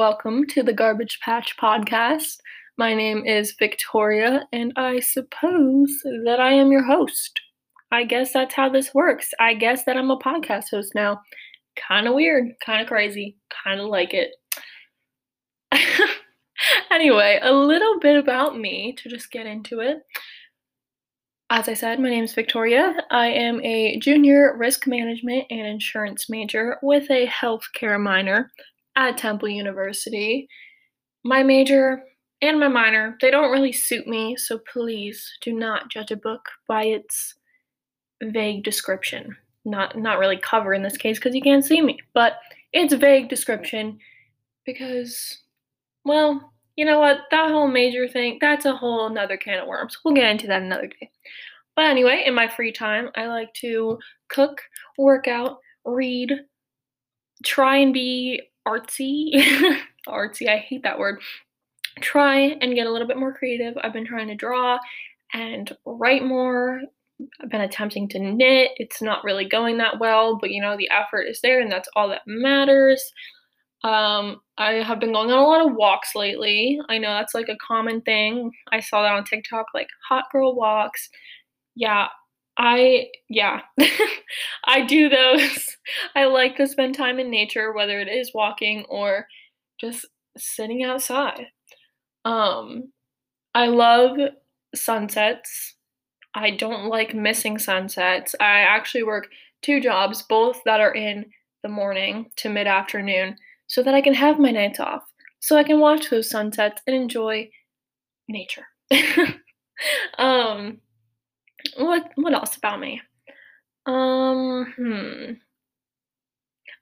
Welcome to the Garbage Patch Podcast. My name is Victoria, and I suppose that I am your host. I guess that's how this works. I guess that I'm a podcast host now. Kind of weird, kind of crazy, kind of like it. anyway, a little bit about me to just get into it. As I said, my name is Victoria. I am a junior risk management and insurance major with a healthcare minor at Temple University. My major and my minor, they don't really suit me, so please do not judge a book by its vague description. Not not really cover in this case because you can't see me, but it's vague description because well, you know what? That whole major thing, that's a whole another can of worms. We'll get into that another day. But anyway, in my free time, I like to cook, work out, read, try and be artsy. artsy, I hate that word. Try and get a little bit more creative. I've been trying to draw and write more. I've been attempting to knit. It's not really going that well, but you know, the effort is there and that's all that matters. Um, I have been going on a lot of walks lately. I know that's like a common thing. I saw that on TikTok, like hot girl walks. Yeah, I, yeah, I do those. I like to spend time in nature, whether it is walking or just sitting outside. Um, I love sunsets. I don't like missing sunsets. I actually work two jobs, both that are in the morning to mid afternoon so that I can have my nights off, so I can watch those sunsets and enjoy nature. um, what what else about me? Um, hmm.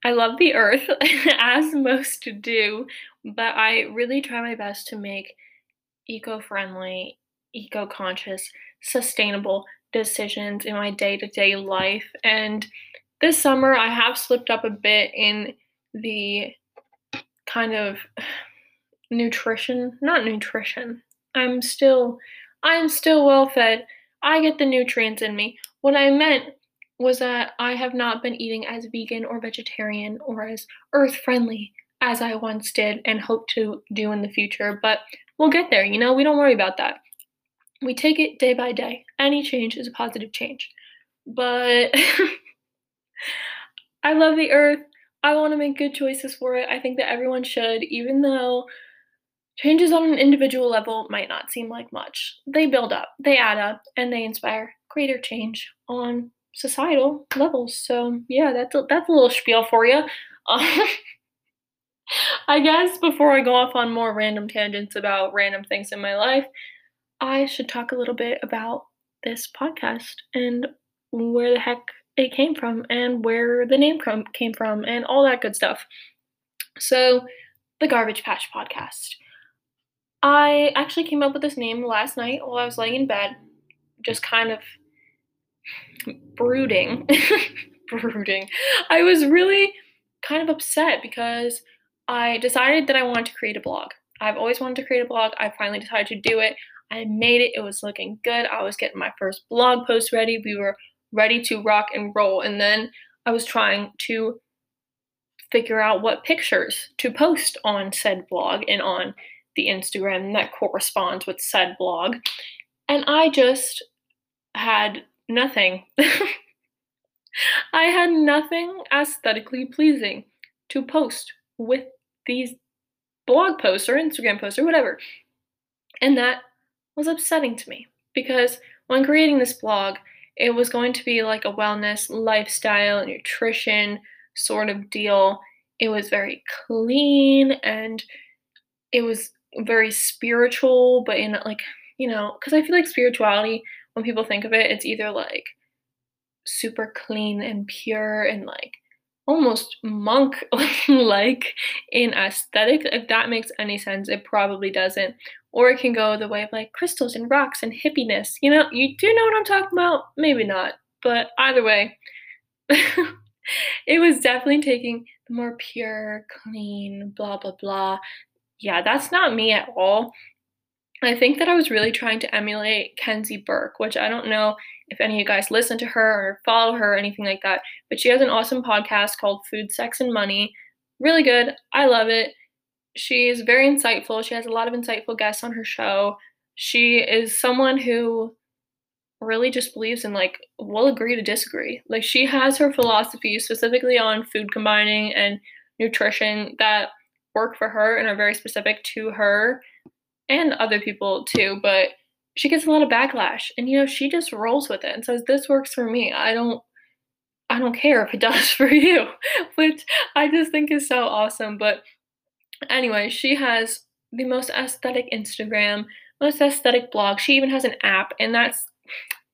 I love the earth, as most do, but I really try my best to make eco friendly, eco conscious, sustainable decisions in my day to day life. And this summer, I have slipped up a bit in the kind of nutrition, not nutrition. I'm still I'm still well fed. I get the nutrients in me. What I meant was that I have not been eating as vegan or vegetarian or as earth friendly as I once did and hope to do in the future, but we'll get there, you know, we don't worry about that. We take it day by day. Any change is a positive change. But I love the earth. I want to make good choices for it. I think that everyone should, even though changes on an individual level might not seem like much. They build up, they add up, and they inspire greater change on societal levels. So, yeah, that's a, that's a little spiel for you. I guess before I go off on more random tangents about random things in my life, I should talk a little bit about this podcast and where the heck it came from and where the name came from and all that good stuff. So, the Garbage Patch Podcast. I actually came up with this name last night while I was laying in bed, just kind of brooding. brooding. I was really kind of upset because I decided that I wanted to create a blog. I've always wanted to create a blog. I finally decided to do it. I made it. It was looking good. I was getting my first blog post ready. We were ready to rock and roll. And then I was trying to figure out what pictures to post on said blog and on the Instagram that corresponds with said blog. And I just had nothing. I had nothing aesthetically pleasing to post with these blog posts or Instagram posts or whatever. And that was upsetting to me because when creating this blog, it was going to be like a wellness, lifestyle, nutrition sort of deal. It was very clean and it was very spiritual, but in like, you know, because I feel like spirituality, when people think of it, it's either like super clean and pure and like almost monk like in aesthetics. If that makes any sense, it probably doesn't. Or it can go the way of like crystals and rocks and hippiness. You know, you do know what I'm talking about? Maybe not. But either way, it was definitely taking the more pure, clean, blah, blah, blah yeah, that's not me at all. I think that I was really trying to emulate Kenzie Burke, which I don't know if any of you guys listen to her or follow her or anything like that, but she has an awesome podcast called Food, Sex, and Money. really good. I love it. She's very insightful. She has a lot of insightful guests on her show. She is someone who really just believes in like we'll agree to disagree. Like she has her philosophy specifically on food combining and nutrition that work for her and are very specific to her and other people too, but she gets a lot of backlash and you know she just rolls with it and says this works for me. I don't I don't care if it does for you, which I just think is so awesome. But anyway, she has the most aesthetic Instagram, most aesthetic blog. She even has an app, and that's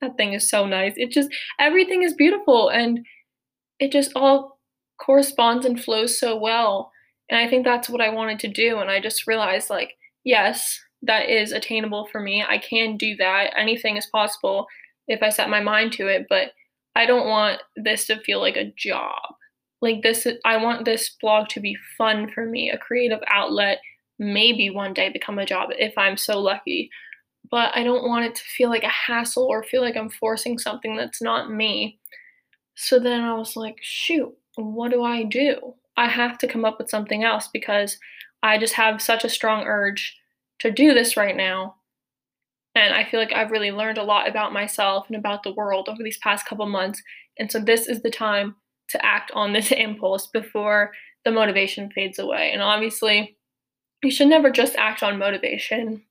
that thing is so nice. It just everything is beautiful and it just all corresponds and flows so well. And I think that's what I wanted to do. And I just realized, like, yes, that is attainable for me. I can do that. Anything is possible if I set my mind to it. But I don't want this to feel like a job. Like this I want this blog to be fun for me, a creative outlet, maybe one day become a job if I'm so lucky. But I don't want it to feel like a hassle or feel like I'm forcing something that's not me. So then I was like, shoot, what do I do? I have to come up with something else because I just have such a strong urge to do this right now and I feel like I've really learned a lot about myself and about the world over these past couple months. And so this is the time to act on this impulse before the motivation fades away. And obviously, you should never just act on motivation,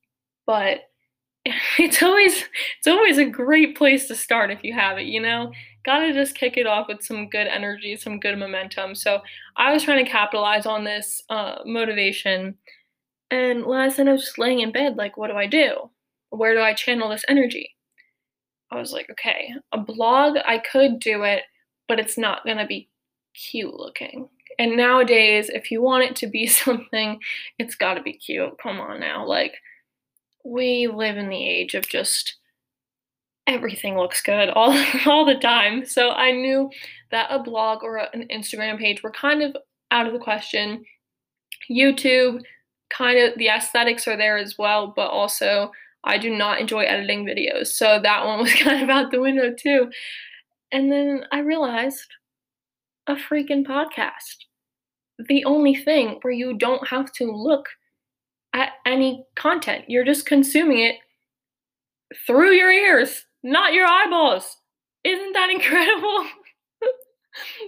but it's always it's always a great place to start if you have it, you know? Got to just kick it off with some good energy, some good momentum. So, I was trying to capitalize on this uh, motivation and last night I was just laying in bed like what do I do? where do I channel this energy? I was like, okay, a blog, I could do it, but it's not going to be cute looking. And nowadays, if you want it to be something, it's got to be cute. Come on now. Like, we live in the age of just everything looks good all, all the time. So I knew that a blog or an Instagram page were kind of out of the question. YouTube, kind of the aesthetics are there as well, but also I do not enjoy editing videos, so that one was kind of out the window too. And then I realized a freaking podcast. The only thing where you don't have to look at any content, you're just consuming it through your ears, not your eyeballs. Isn't that incredible?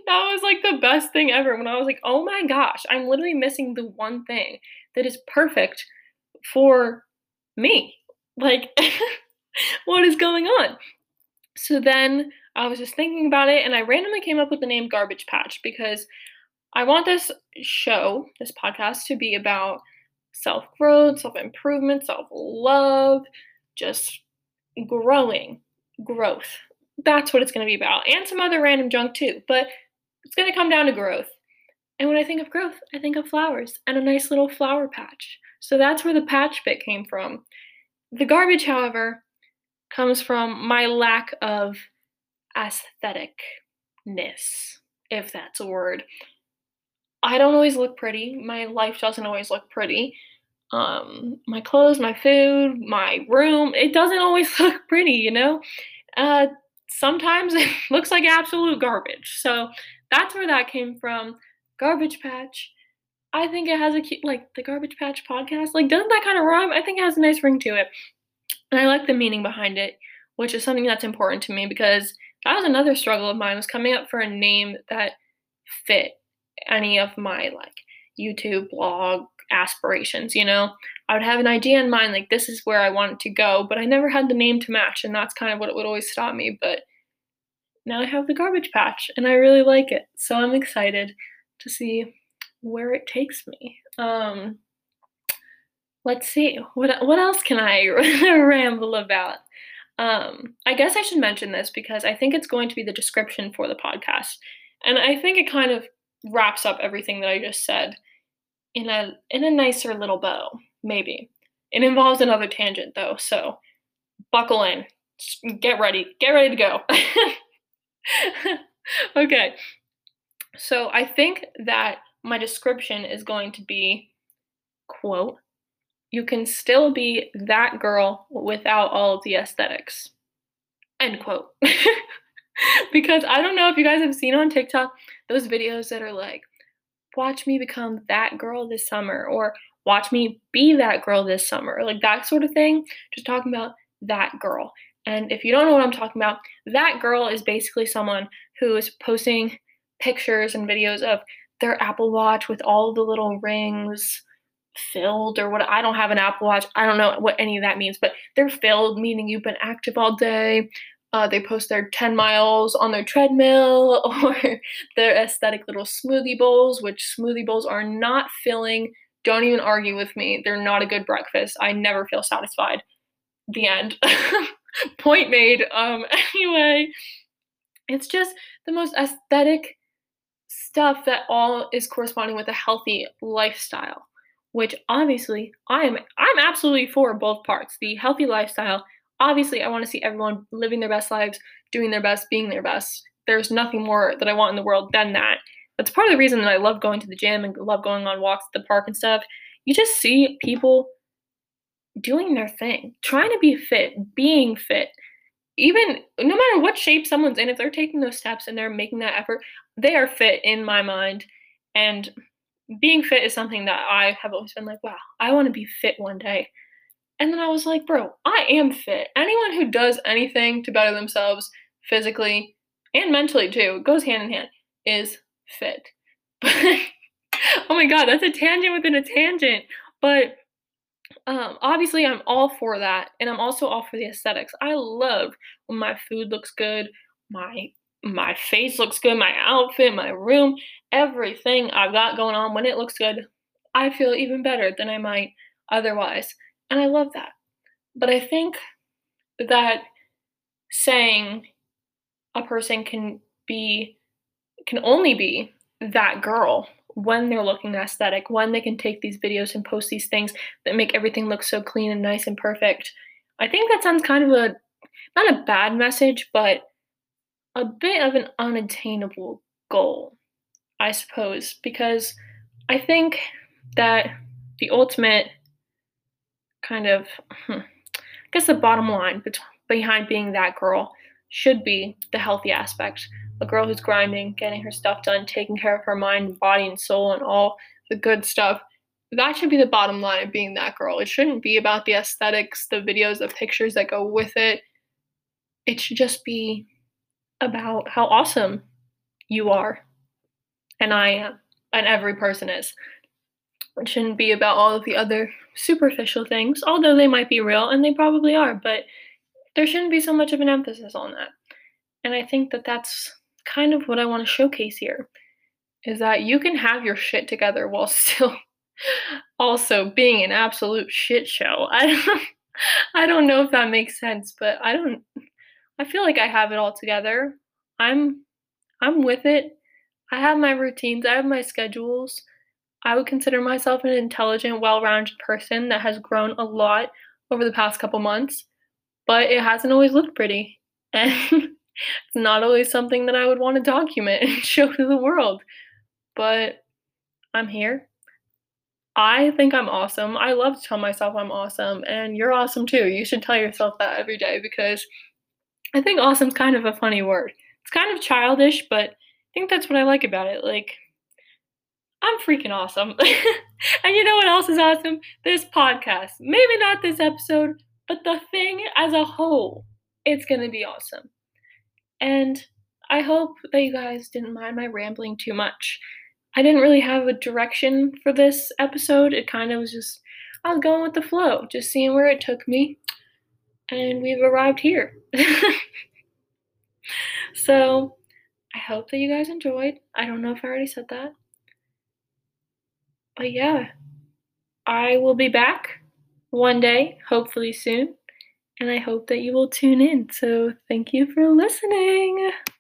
that was like the best thing ever when I was like, oh my gosh, I'm literally missing the one thing that is perfect for me like, what is going on? So then I was just thinking about it and I randomly came up with the name Garbage Patch because I want this show, this podcast, to be about self growth, self improvement, self love, just growing, growth. That's what it's going to be about, and some other random junk too, but it's going to come down to growth. And when I think of growth, I think of flowers and a nice little flower patch. So that's where the patch bit came from. The garbage, however, comes from my lack of aestheticness, if that's a word. I don't always look pretty. My life doesn't always look pretty. Um, my clothes, my food, my room, it doesn't always look pretty, you know? Uh, sometimes it looks like absolute garbage. So that's where that came from. Garbage Patch. I think it has a cute, like the Garbage Patch podcast. Like, doesn't that kind of rhyme? I think it has a nice ring to it. And I like the meaning behind it, which is something that's important to me because that was another struggle of mine was coming up for a name that fit any of my like YouTube blog aspirations, you know? I would have an idea in mind like this is where I want to go, but I never had the name to match and that's kind of what would always stop me, but now I have the garbage patch and I really like it. So I'm excited to see where it takes me. Um, let's see what what else can I ramble about. Um, I guess I should mention this because I think it's going to be the description for the podcast, and I think it kind of wraps up everything that I just said in a in a nicer little bow. Maybe it involves another tangent though, so buckle in, get ready, get ready to go. okay, so I think that my description is going to be quote you can still be that girl without all the aesthetics end quote because i don't know if you guys have seen on tiktok those videos that are like watch me become that girl this summer or watch me be that girl this summer, like that sort of thing. Just talking about that girl. And if you don't know what I'm talking about, that girl is basically someone who is posting pictures and videos of their Apple Watch with all the little rings filled or what I don't have an Apple Watch. I don't know what any of that means, but they're filled, meaning you've been active all day. Uh, they post their 10 miles on their treadmill or their aesthetic little smoothie bowls, which smoothie bowls are not filling. Don't even argue with me. They're not a good breakfast. I never feel satisfied. The end. Point made. Um, anyway, it's just the most aesthetic stuff that all is corresponding with a healthy lifestyle which obviously I'm I'm absolutely for both parts. The healthy lifestyle obviously I want to see everyone living their best lives, doing their best, being their best. There's nothing more that I want in the world than that. That's part of the reason that I love going to the gym and love going on walks at the park and stuff. You just see people doing their thing, trying to be fit, being fit. Even no matter what shape someone's in, if they're taking those steps and they're making that effort, they are fit in my mind. And being fit is something that I have always been like, wow, I want to be fit one day. And then I was like, bro, I am fit. Anyone who does anything to better themselves physically and mentally too, goes hand in hand, is fit. oh my god, that's a tangent within a tangent. But um, obviously, I'm all for that, and I'm also all for the aesthetics. I love when my food looks good, my my face looks good, my outfit, my room, everything I've got going on. When it looks good, I feel even better than I might otherwise. And I love that. But I think that saying a person can be, can only be that girl when they're looking aesthetic, when they can take these videos and post these things that make everything look so clean and nice and perfect. I think that sounds kind of a, not a bad message, but a bit of an unattainable goal, I suppose, because I think that the ultimate kind of, hmm, I guess the bottom line behind being that girl should be the healthy aspect. A girl who's grinding, getting her stuff done, taking care of her mind, body, and soul, and all the good stuff. That should be the bottom line of being that girl. It shouldn't be about the aesthetics, the videos, the pictures that go with it. It should just be about how awesome you are and I am, and every person is. It shouldn't be about all of the other superficial things, although they might be real and they probably are, but there shouldn't be so much of an emphasis on that. And I think that that's kind of what I want to showcase here is that you can have your shit together while still also being an absolute shit show. I don't, I don't know if that makes sense, but I don't I feel like I have it all together. I'm I'm with it. I have my routines, I have my schedules. I would consider myself an intelligent, well-rounded person that has grown a lot over the past couple months, but it hasn't always looked pretty. And it's not always something that I would want to document and show to the world. But I'm here. I think I'm awesome. I love to tell myself I'm awesome, and you're awesome too. You should tell yourself that every day because I think awesome's kind of a funny word. It's kind of childish, but I think that's what I like about it. Like, I'm freaking awesome. and you know what else is awesome? This podcast. Maybe not this episode, but the thing as a whole. It's going to be awesome. And I hope that you guys didn't mind my rambling too much. I didn't really have a direction for this episode. It kind of was just, I was going with the flow, just seeing where it took me and we've arrived here. so I hope that you guys enjoyed. I don't know if I already said that. But yeah, I will be back one day, hopefully soon. And I hope that you will tune in. So thank you for listening.